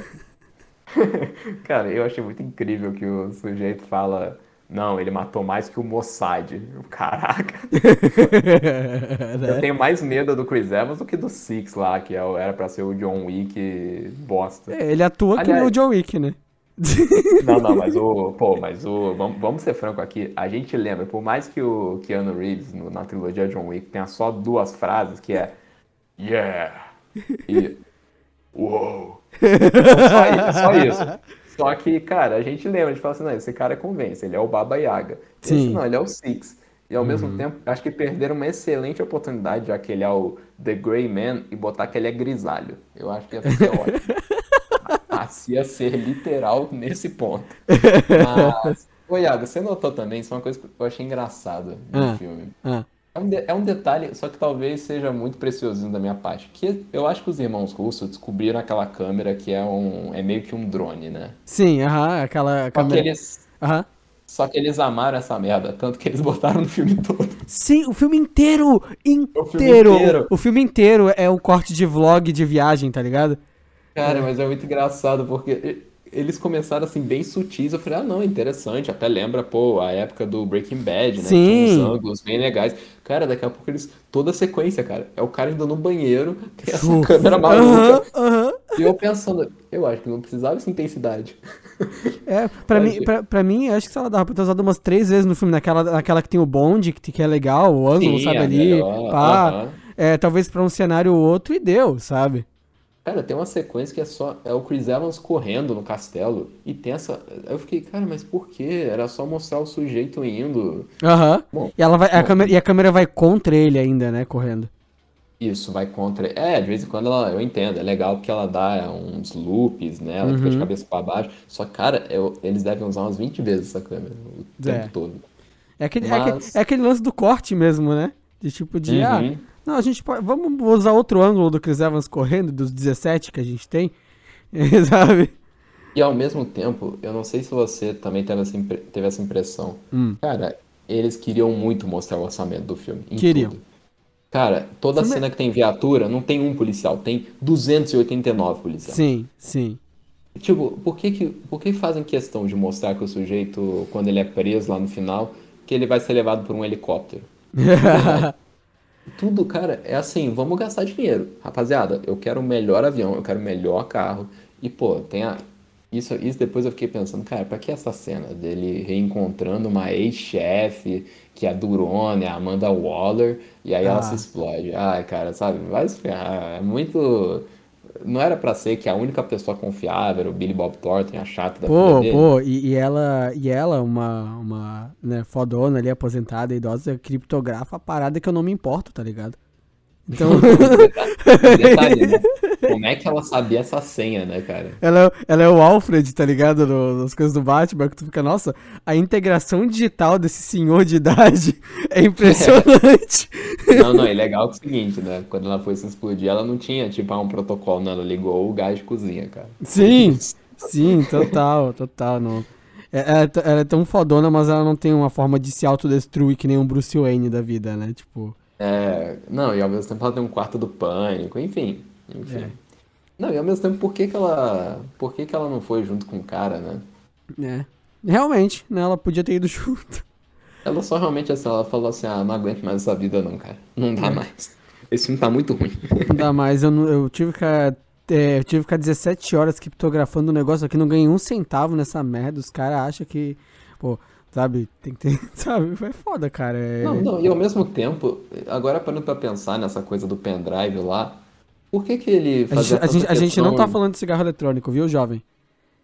B: Cara, eu achei muito incrível que o sujeito fala. Não, ele matou mais que o Mossad. Caraca, eu
A: Né?
B: tenho mais medo do Chris Evans do que do Six lá, que é era pra ser o John Wick bosta.
A: É, ele atua
B: Aliás-
A: o John Wick, né?
B: Não, não, mas o. Pô, mas o. Vamos, vamos ser franco aqui. A gente lembra, por mais que o Keanu Reeves no- na trilogia John Wick tenha só duas frases, que é. Yeah! E. Só isso, só isso. Só que, cara, a gente lembra, a gente fala assim, não, esse cara convence, ele é o Baba Yaga. Esse
A: Sim.
B: não, ele é o Six. E ao mesmo tempo, acho que perderam uma excelente oportunidade, já que ele é o The Grey Man, e botar que ele é grisalho. Eu acho que ia ser ótimo. Assim ia ser literal nesse ponto. Mas, ô Iago, você notou também, isso é uma coisa que eu achei engraçada no
A: Ah.
B: filme.
A: Ah,
B: um, de- é um detalhe, só que talvez seja muito preciosinho da minha parte. Que eu acho que os irmãos russos descobriram aquela câmera que é um. é meio que um drone, né?
A: sim, aham, aquela
B: Só que
A: câmera.
B: eles.
A: Aham.
B: Só que eles amaram essa merda, tanto que eles botaram no filme todo.
A: Sim, o filme inteiro!
B: filme
A: Inteiro!
B: inteiro.
A: O filme inteiro é o corte de vlog de viagem, tá ligado?
B: Cara, mas é muito engraçado porque eles começaram assim bem sutis. Eu falei, ah, não, interessante. Até lembra, pô, a época do Breaking Bad, né?
A: Sim.
B: Tinha uns ângulos bem legais. Cara, daqui a pouco eles. Toda a sequência, cara. É o cara indo no banheiro, tem essa
A: Uf.
B: câmera maluca.
A: aham.
B: E eu pensando, eu acho que não precisava dessa intensidade.
A: É, pra mim, pra, pra mim, acho que ela dava pra ter usado umas três vezes no filme, naquela, naquela que tem o bonde, que, que é legal, o ângulo,
B: Sim,
A: sabe,
B: é
A: ali,
B: melhor,
A: pá.
B: aham.
A: É, talvez pra um cenário ou outro e deu, sabe?
B: Cara, tem uma sequência que é só. É o Chris Evans correndo no castelo. E tem essa. Eu fiquei, cara, mas por quê? Era só mostrar o sujeito indo.
A: Aham.
B: Bom,
A: E, ela vai, a câmera, e a câmera vai contra ele ainda, né, correndo.
B: Isso, vai contra. É, de vez em quando ela, eu entendo, é legal porque ela dá uns loops, né? Ela fica de
A: Uhum.
B: cabeça pra baixo. Só cara, eu- eles devem usar umas 20 vezes essa câmera o tempo
A: É.
B: todo.
A: É aquele, é, aquele,
B: Mas-
A: é aquele lance do corte mesmo, né? De tipo de, ah,
B: Uhum.
A: Não, a gente pode, vamos usar outro ângulo do Chris Evans correndo, dos 17 que a gente tem, sabe?
B: E ao mesmo tempo, eu não sei se você também teve essa, teve essa impressão.
A: Hum.
B: Cara, eles queriam muito mostrar o orçamento do filme.
A: Queriam.
B: tudo. Cara, toda
A: Filme-
B: cena que tem viatura, não tem um policial, tem 289 policiais.
A: Sim, sim.
B: Tipo, por que que, por que fazem questão de mostrar que o sujeito, quando ele é preso lá no final, que ele vai ser levado por um helicóptero? Tudo, cara, é assim, vamos gastar dinheiro. Rapaziada, eu quero o melhor avião, eu quero o melhor carro. E, pô, tem a... Isso, isso depois eu fiquei pensando, cara, pra que essa cena dele reencontrando uma ex-chefe, que é a Durone, a Amanda Waller, e aí ela
A: Ah.
B: se explode. Ai, cara, sabe, vai se ferrar. É muito... Não era pra ser que a única pessoa confiável era o Billy Bob Thornton, a chata da filha
A: Pô,
B: dele.
A: pô, e, e ela, e ela, uma, uma né, fodona ali, aposentada, idosa, criptografa a parada que eu não me importo, tá ligado? Então,
B: Detalhe, né? Como é que ela sabia essa senha, né, cara?
A: ela, ela é o Alfred, tá ligado? No- nas coisas do Batman, que tu fica, nossa, a integração digital desse senhor de idade é impressionante.
B: Não, não, é legal é o seguinte, né? Quando ela foi se explodir, ela não tinha, tipo, ah, um protocolo, não. Ela ligou o gás de cozinha, cara.
A: Sim, sim, total, total. Não. É- Ela, é ela é tão fodona, mas ela não tem uma forma de se autodestruir que nem um Bruce Wayne da vida, né? Tipo,
B: É, não, e ao mesmo tempo ela tem um quarto do pânico, enfim, enfim.
A: É.
B: Não, e ao mesmo tempo, por que que ela, por que que ela não foi junto com o cara, né?
A: é. Realmente, né? Ela podia ter ido junto.
B: Ela só realmente, assim, ela falou assim, ah, não aguento mais essa vida não, cara. Não dá mais. Esse filme tá muito ruim.
A: Ainda mais, eu, não- eu tive que é, eu tive que ficar 17 horas criptografando o negócio aqui, não ganhei um centavo nessa merda. Os caras acham que. Pô, sabe? Tem que ter, sabe? É foda, cara. É...
B: Não, não, e ao mesmo tempo, agora parando pra pensar nessa coisa do pendrive lá, por que que ele
A: A
B: fazia
A: gente, a, gente, a gente não tá falando de cigarro eletrônico, viu, jovem?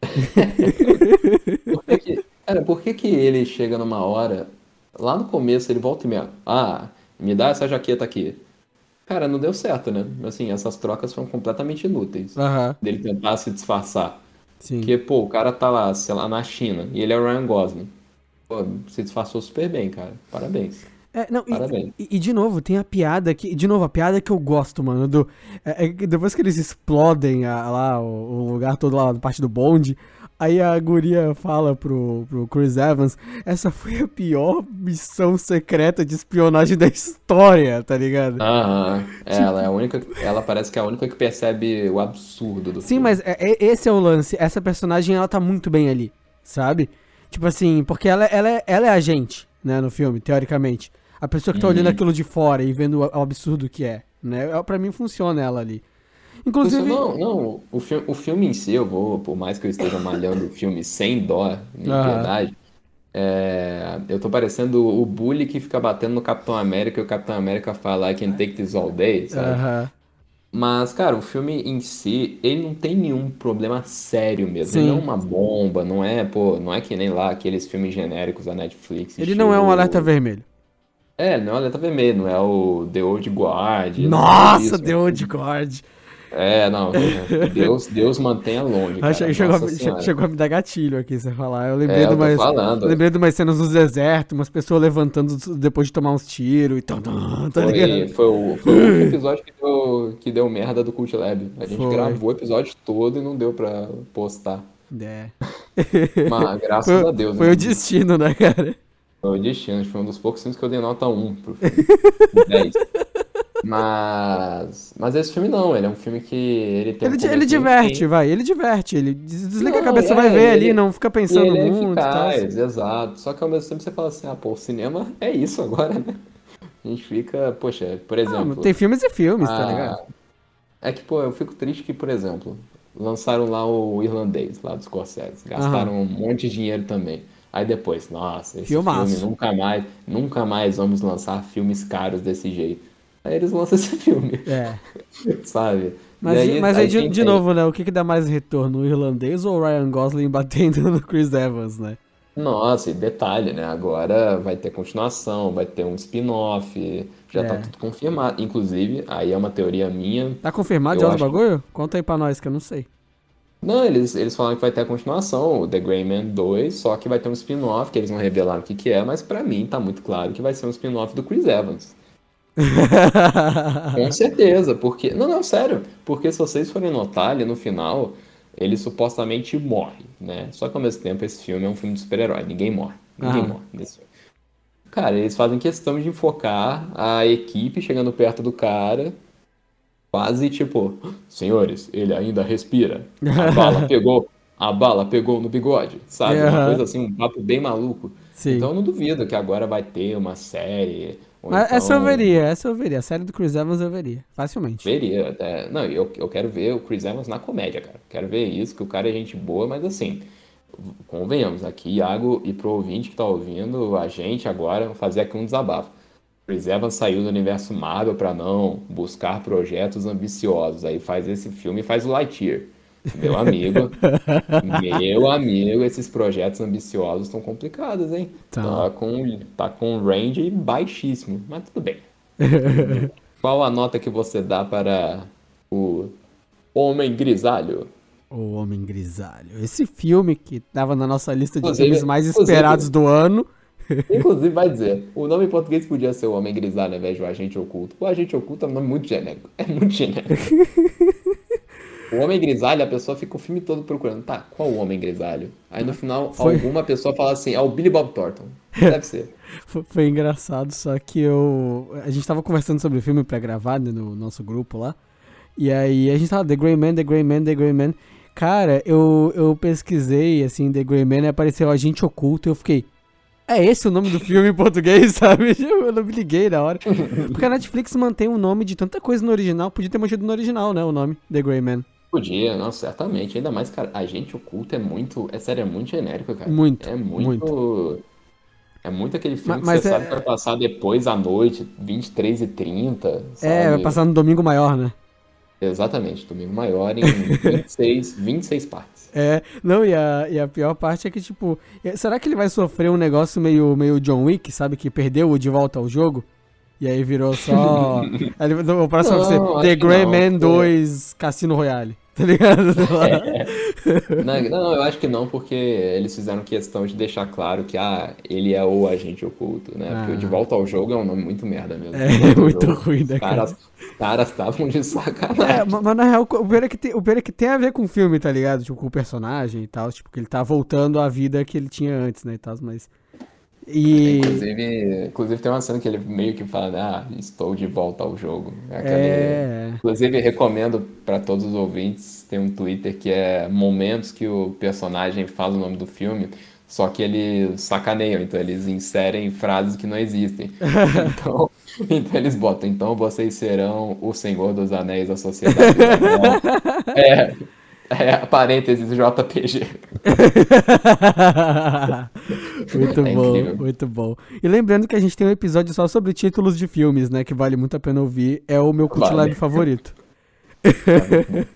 B: Por que que, cara, por que que ele chega numa hora, lá no começo ele volta e meia, ah, me dá essa jaqueta aqui. Cara, não deu certo, né? Assim, essas trocas foram completamente inúteis.
A: Aham,
B: Dele tentar se disfarçar.
A: sim.
B: Porque, pô, o cara tá lá, sei lá, na China, e ele é o Ryan Gosling. Pô, se disfarçou super bem, cara. Parabéns.
A: É, não,
B: Parabéns.
A: e, e de novo, tem a piada que. De novo, a piada que eu gosto, mano. Do, é- é depois que eles explodem a- lá o, o lugar todo lá, parte do bonde. Aí a guria fala pro, pro Chris Evans: essa foi a pior missão secreta de espionagem da história, tá ligado?
B: Aham. Ela é a única. Ela parece que é a única que percebe o absurdo do
A: Sim,
B: filme.
A: mas é- é- esse é o lance. Essa personagem, ela tá muito bem ali, sabe? Tipo assim, porque ela, ela, é, ela é a gente, né, no filme, teoricamente. A pessoa que tá olhando
B: Uhum.
A: aquilo de fora e vendo o, absurdo que é, né? É, Pra mim funciona ela ali. Inclusive...
B: não, não, o filme, o filme em si, eu vou, por mais que eu esteja malhando o filme sem dó, nem
A: Aham.
B: piedade, é, eu tô parecendo o bully que fica batendo no Capitão América e o Capitão América fala I can take this all day, sabe?
A: Aham.
B: Mas, cara, o filme em si, ele não tem nenhum problema sério mesmo. Ele não é uma bomba, não é, pô, não é que nem lá aqueles filmes genéricos da Netflix.
A: Ele não é um alerta vermelho.
B: É, não é o Alerta Vermelho, não é o The Old Guard. é
A: Nossa,
B: isso.
A: The Old Guard.
B: É, não, Deus, Deus mantenha longe, cara.
A: che- chegou, a, chegou a me dar gatilho aqui, você falar. Eu lembrei
B: É,
A: de umas,
B: falando.
A: lembrei de umas cenas nos desertos, umas pessoas levantando depois de tomar uns tiros e tal, tá
B: Foi, foi, o, foi o episódio que deu, que deu merda do Cult Lab. A gente
A: Foi.
B: gravou o episódio todo e não deu pra postar.
A: É.
B: Mas graças
A: Foi,
B: a Deus.
A: foi
B: né?
A: o destino, né, cara?
B: Foi o destino. Foi um dos poucos filmes que eu dei nota 1 pro filme. 10. Mas, mas esse filme não, ele é um filme que ele tem um
A: Ele,
B: começo
A: ele
B: e um
A: diverte,
B: fim.
A: vai, ele diverte. Ele des- desliga a
B: Não,
A: cabeça,
B: é,
A: vai ver ali,
B: ele-
A: não fica
B: E
A: pensando
B: ele é
A: muito e tal.
B: eficaz, exato. Só que ao mesmo tempo você fala assim, ah, pô, o cinema é isso agora, né? A gente fica, poxa, por
A: Ah,
B: exemplo...
A: mas tem filmes e filmes, tá
B: Ah,
A: ligado?
B: É que, pô, eu fico triste que, por exemplo, lançaram lá o irlandês, lá dos Scorsese. Gastaram um monte de dinheiro também. Aí depois, nossa, esse
A: Filmaço.
B: filme nunca mais, nunca mais vamos lançar filmes caros desse jeito. Aí eles lançam esse filme,
A: É.
B: sabe?
A: Mas, aí, mas aí, de, de
B: tem-
A: novo, né? O que, que dá mais retorno? O irlandês ou o Ryan Gosling batendo no Chris Evans, né?
B: Nossa, e detalhe, né? Agora vai ter continuação, vai ter um spin-off, já tá
A: É.
B: tudo confirmado. Inclusive, aí é uma teoria minha.
A: Tá confirmado já os
B: acho que-
A: bagulho? Conta aí pra nós, que eu não sei.
B: Não, eles, eles falaram que vai ter a continuação, o The Gray Man 2, só que vai ter um spin-off, que eles não revelaram o que que é, mas pra mim tá muito claro que vai ser um spin-off do Chris Evans. Com certeza, porque. Não, não, sério. Porque se vocês forem notar ali no final, ele supostamente morre, né? Só que ao mesmo tempo esse filme é um filme de super-herói. Ninguém morre. Ninguém
A: Ah.
B: morre nesse filme. Cara, eles fazem questão de enfocar a equipe chegando perto do cara, quase tipo, senhores, ele ainda respira. A bala pegou, a bala pegou no bigode, sabe? Uma
A: Aham.
B: coisa assim, um papo bem maluco.
A: Sim.
B: Então eu não duvido que agora vai ter uma série.
A: Mas essa eu
B: então-
A: veria, essa eu veria. A série do Chris Evans eu veria, facilmente.
B: Veria, até. Não, eu, eu quero ver o Chris Evans na comédia, cara. Quero ver isso, que o cara é gente boa, mas assim, convenhamos, aqui, Iago, e pro ouvinte que tá ouvindo, a gente agora, vou fazer aqui um desabafo. Chris Evans saiu do universo Marvel pra não buscar projetos ambiciosos. Aí faz esse filme e faz o Lightyear. Meu amigo, meu amigo, esses projetos ambiciosos estão complicados, hein?
A: Tá.
B: Tá com, tá com um range baixíssimo, mas tudo bem. Qual a nota que você dá para o Homem Grisalho?
A: O Homem Grisalho. Esse filme que tava na nossa lista de
B: Inclusive-
A: filmes mais esperados do ano.
B: Inclusive, vai dizer, o nome em português podia ser o Homem Grisalho ao invés de o Agente Oculto. O Agente Oculto é um nome muito genérico. É muito genérico. O Homem Grisalho, a pessoa fica o filme todo procurando. Tá, qual o Homem Grisalho? Aí no final,
A: Foi.
B: alguma pessoa fala assim, é o Billy Bob Thornton. Deve ser.
A: Foi, foi engraçado, só que eu. A gente tava conversando sobre o filme pra gravar né, no nosso grupo lá. E aí a gente tava The Grey Man, The Grey Man, The Grey Man. Cara, eu, eu pesquisei assim, The Grey Man e apareceu Agente Oculto e eu fiquei. É esse o nome do filme em português, sabe? Eu não me liguei na hora. Porque a Netflix mantém o nome de tanta coisa no original. Podia ter mantido no original, né? O nome, The Grey Man.
B: Podia, não, certamente. Ainda mais, cara, Agente Oculto é muito. É sério, é muito genérico, cara.
A: Muito,
B: É muito. É muito aquele filme
A: Mas-
B: que você
A: mas
B: sabe
A: é-
B: que vai passar depois à noite, 23 e 30
A: É, vai
B: sabe?
A: passar no domingo maior, né?
B: Exatamente, Domingo Maior em 26, 26 partes.
A: É, não, e a, e a pior parte é que, tipo, é, será que ele vai sofrer um negócio meio, meio John Wick, sabe? Que perdeu o de volta ao jogo? E aí virou só. aí o próximo vai ser
B: Não,
A: The Grey
B: não,
A: Man
B: pô.
A: 2 Cassino Royale. Tá ligado?
B: Não, não, eu acho que não, porque eles fizeram questão de deixar claro que ah, ele é o agente oculto, né? Porque o De
A: Ah.
B: Volta ao Jogo é um nome muito merda mesmo.
A: É,
B: ao
A: muito
B: Jogo.
A: ruim, né,
B: Os caras os caras estavam de
A: É,
B: sacanagem.
A: ma- mas na real, o pior, é que tem, o pior é que tem a ver com o filme, tá ligado? Tipo, com o personagem e tal. Tipo, que ele tá voltando à vida que ele tinha antes, né? E tal, mas. E.
B: Inclusive, inclusive tem uma cena que ele meio que fala, né, ah, estou de volta ao jogo. É aquele-
A: É.
B: Inclusive, recomendo para todos os ouvintes, tem um Twitter que é momentos que o personagem fala o nome do filme, só que eles sacaneiam, então eles inserem frases que não existem. Então, então eles botam, então vocês serão o Senhor dos Anéis, a Sociedade. É, é, parênteses, JPG.
A: muito
B: É
A: bom,
B: incrível.
A: muito bom. E lembrando que a gente tem um episódio só sobre títulos de filmes, né? Que vale muito a pena ouvir. É o meu Cult
B: Vale.
A: Favorito.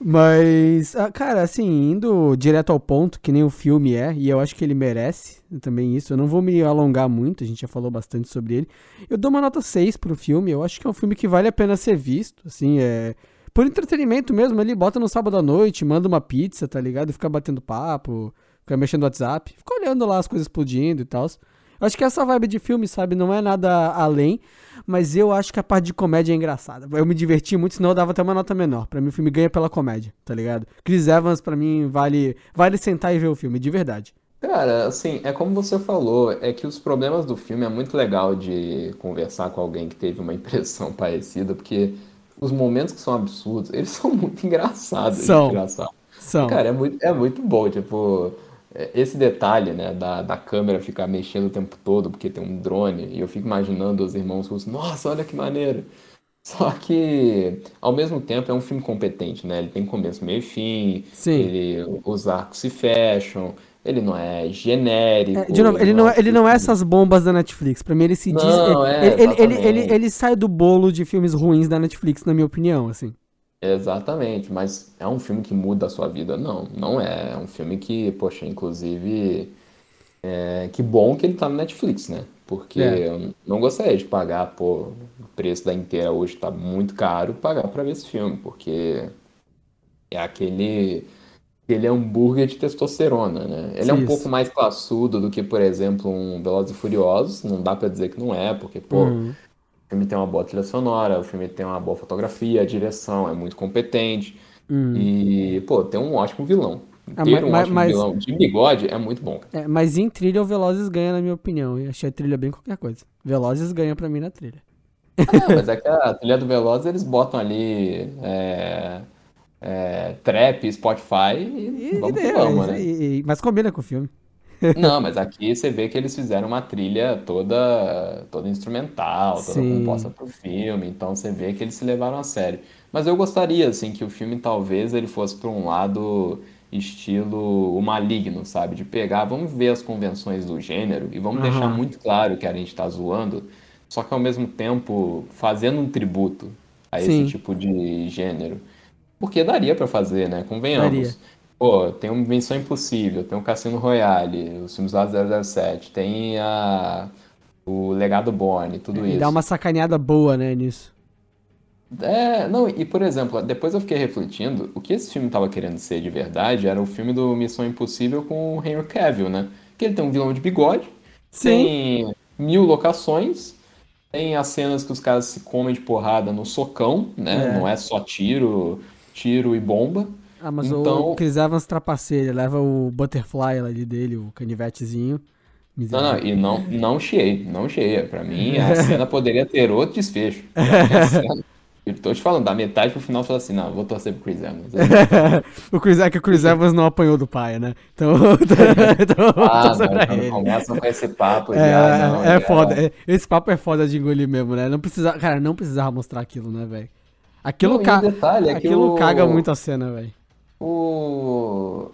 A: Mas, ah, cara, assim, indo direto ao ponto, que nem o filme é, e eu acho que ele merece também isso. Eu não vou me alongar muito, a gente já falou bastante sobre ele. Eu dou uma nota 6 pro filme. Eu acho que é um filme que vale a pena ser visto, assim, é. Por entretenimento mesmo, ele bota no sábado à noite, manda uma pizza, tá ligado? E fica batendo papo, fica mexendo no WhatsApp, fica olhando lá as coisas explodindo e tal. Acho que essa vibe de filme, sabe, não é nada além, mas eu acho que a parte de comédia é engraçada. Eu me diverti muito, senão eu dava até uma nota menor. Pra mim o filme ganha pela comédia, tá ligado? Chris Evans, pra mim, vale, vale sentar e ver o filme, de verdade.
B: Cara, assim, é como você falou, é que os problemas do filme é muito legal de conversar com alguém que teve uma impressão parecida, porque os momentos que são absurdos, eles são muito engraçados.
A: São. São.
B: Cara, é muito, é muito bom, tipo, é, esse detalhe, né, da, da câmera ficar mexendo o tempo todo, porque tem um drone, e eu fico imaginando os irmãos russos, nossa, olha que maneiro. Só que, ao mesmo tempo, é um filme competente, né? Ele tem começo, meio e fim,
A: Sim.
B: ele, os arcos se fecham, ele não é genérico.
A: É, de novo, ele não, é, ele não é essas bombas da Netflix. Pra mim, ele se diz.
B: Não,
A: ele,
B: é,
A: ele, ele, ele, ele sai do bolo de filmes ruins da Netflix, na minha opinião, assim.
B: Exatamente, mas é um filme que muda a sua vida? Não, não é. É um filme que, poxa, inclusive, é, que bom que ele tá no Netflix, né? Porque
A: É.
B: eu não gostaria de pagar, pô, o preço da inteira hoje tá muito caro, pagar pra ver esse filme, porque é aquele, aquele hambúrguer de testosterona, né? Ele é um
A: Isso.
B: pouco mais classudo do que, por exemplo, um Velozes e Furiosos, não dá pra dizer que não é, porque, pô,
A: Uhum.
B: o filme tem uma boa trilha sonora, o filme tem uma boa fotografia, a direção é muito competente.
A: Uhum.
B: E, pô, tem um ótimo vilão.
A: Ah,
B: Ter
A: ma-
B: um ótimo
A: mas-
B: vilão de bigode é muito bom.
A: É, mas em trilha, o Velozes ganha, na minha opinião. Eu achei a trilha bem qualquer coisa. Velozes ganha pra mim na trilha.
B: Ah, mas é que a trilha do Veloz eles botam ali é, é, trap, Spotify e,
A: E,
B: vamos que vamos,
A: e-
B: né?
A: e- mas combina com o filme.
B: Não, mas aqui você vê que eles fizeram uma trilha toda, toda instrumental, toda
A: Sim.
B: composta pro filme, então você vê que eles se levaram a sério. Mas eu gostaria, assim, que o filme talvez ele fosse para um lado estilo o maligno, sabe? De pegar, vamos ver as convenções do gênero e vamos deixar
A: Aham.
B: muito claro que a gente tá zoando, só que ao mesmo tempo fazendo um tributo a esse
A: Sim.
B: tipo de gênero. Porque daria pra fazer, né? Convenhamos.
A: Daria.
B: Pô, tem o Missão Impossível, tem o Cassino Royale, os filmes lá do 007, tem a, o Legado Bourne, tudo
A: E
B: isso.
A: dá uma sacaneada boa, né, nisso.
B: É, não, e por exemplo, depois eu fiquei refletindo, o que esse filme tava querendo ser de verdade era o filme do Missão Impossível com o Henry Cavill, né? Que ele tem um vilão de bigode, tem mil locações, tem as cenas que os caras se comem de porrada no socão, né?
A: É.
B: Não é só tiro, tiro e bomba.
A: Ah, mas
B: Então-
A: o Chris Evans trapaceia, ele leva o Butterfly ali dele, o canivetezinho.
B: Não, não, e não, não cheia, não cheia. Pra mim, a cena poderia ter outro desfecho. Cena- Eu tô te falando, da metade pro final, eu falo assim, não, vou torcer pro Chris Evans.
A: o Chris, é que o Chris Evans não apanhou do pai, né? Então, então
B: Ah,
A: torce
B: não,
A: pra
B: quando
A: ele.
B: começam com esse papo
A: É,
B: ah, não,
A: é
B: já-
A: foda. é- esse papo é foda de engolir mesmo, né? Não precisa, cara, não precisava mostrar aquilo, né, velho? Aquilo,
B: Não, e
A: ca-
B: detalhe é
A: aquilo
B: o-
A: caga muito a cena, velho.
B: O...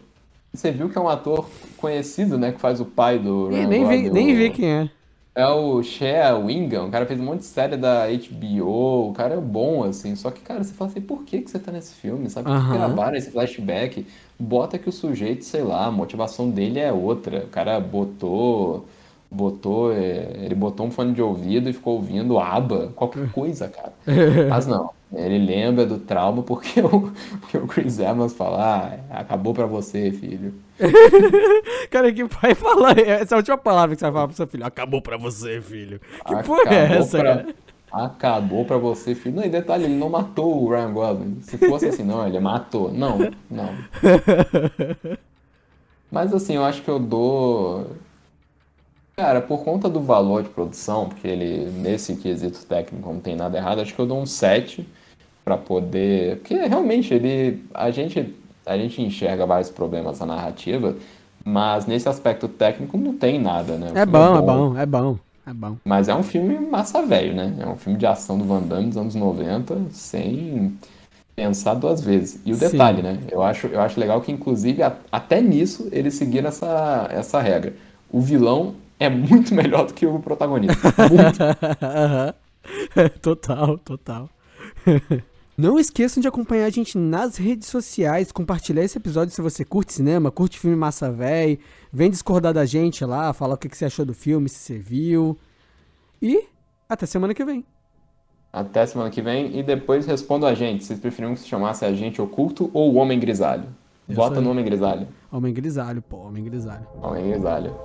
B: Você viu que é um ator conhecido, né? Que faz o pai do Ryan
A: nem, vi, nem vi quem é.
B: É o Shea Wingham, o cara fez um monte de série da HBO, o cara é bom, assim, só que, cara, você fala assim, por que que você tá nesse filme, sabe? Por que gravaram esse flashback? Bota que o sujeito, sei lá, a motivação dele é outra, o cara botou, botou, é, ele botou um fone de ouvido e ficou ouvindo ABBA, qualquer coisa, cara. Mas não, ele lembra do trauma porque o, porque o Chris Evans fala, ah, acabou pra você, filho.
A: Cara, que pai fala essa é a última palavra que você vai falar pro seu filho. Acabou pra você, filho. Que porra é
B: Acabou
A: essa,
B: pra-
A: cara?
B: Acabou pra você, filho. Não, e detalhe, ele não matou o Ryan Gosling. Se fosse assim, não, ele matou. Não, não. Mas assim, eu acho que eu dou. Cara, por conta do valor de produção, porque ele, nesse quesito técnico, não tem nada errado, acho que eu dou um 7 pra poder. Porque realmente ele. A gente, a gente enxerga vários problemas na narrativa, mas nesse aspecto técnico não tem nada, né? O
A: É
B: filme
A: bom, é bom, é bom, é bom.
B: mas é um filme massa velho, né? É um filme de ação do Van Damme dos anos 90, sem pensar duas vezes. E o
A: Sim.
B: detalhe, né? Eu acho, eu acho legal que, inclusive, a- até nisso, eles seguiram essa, essa regra. O vilão é muito melhor do que o protagonista. Muito.
A: Aham. total, total. Não esqueçam de acompanhar a gente nas redes sociais, compartilhar esse episódio se você curte cinema, curte filme massa véi, vem discordar da gente lá, falar o que que você achou do filme, se você viu. E até semana que vem.
B: Até semana que vem. E depois respondam a gente. Vocês preferiam que se chamasse Agente Oculto ou o Homem Grisalho? Vota no Homem Grisalho.
A: Homem grisalho, pô, homem grisalho.
B: Homem Grisalho.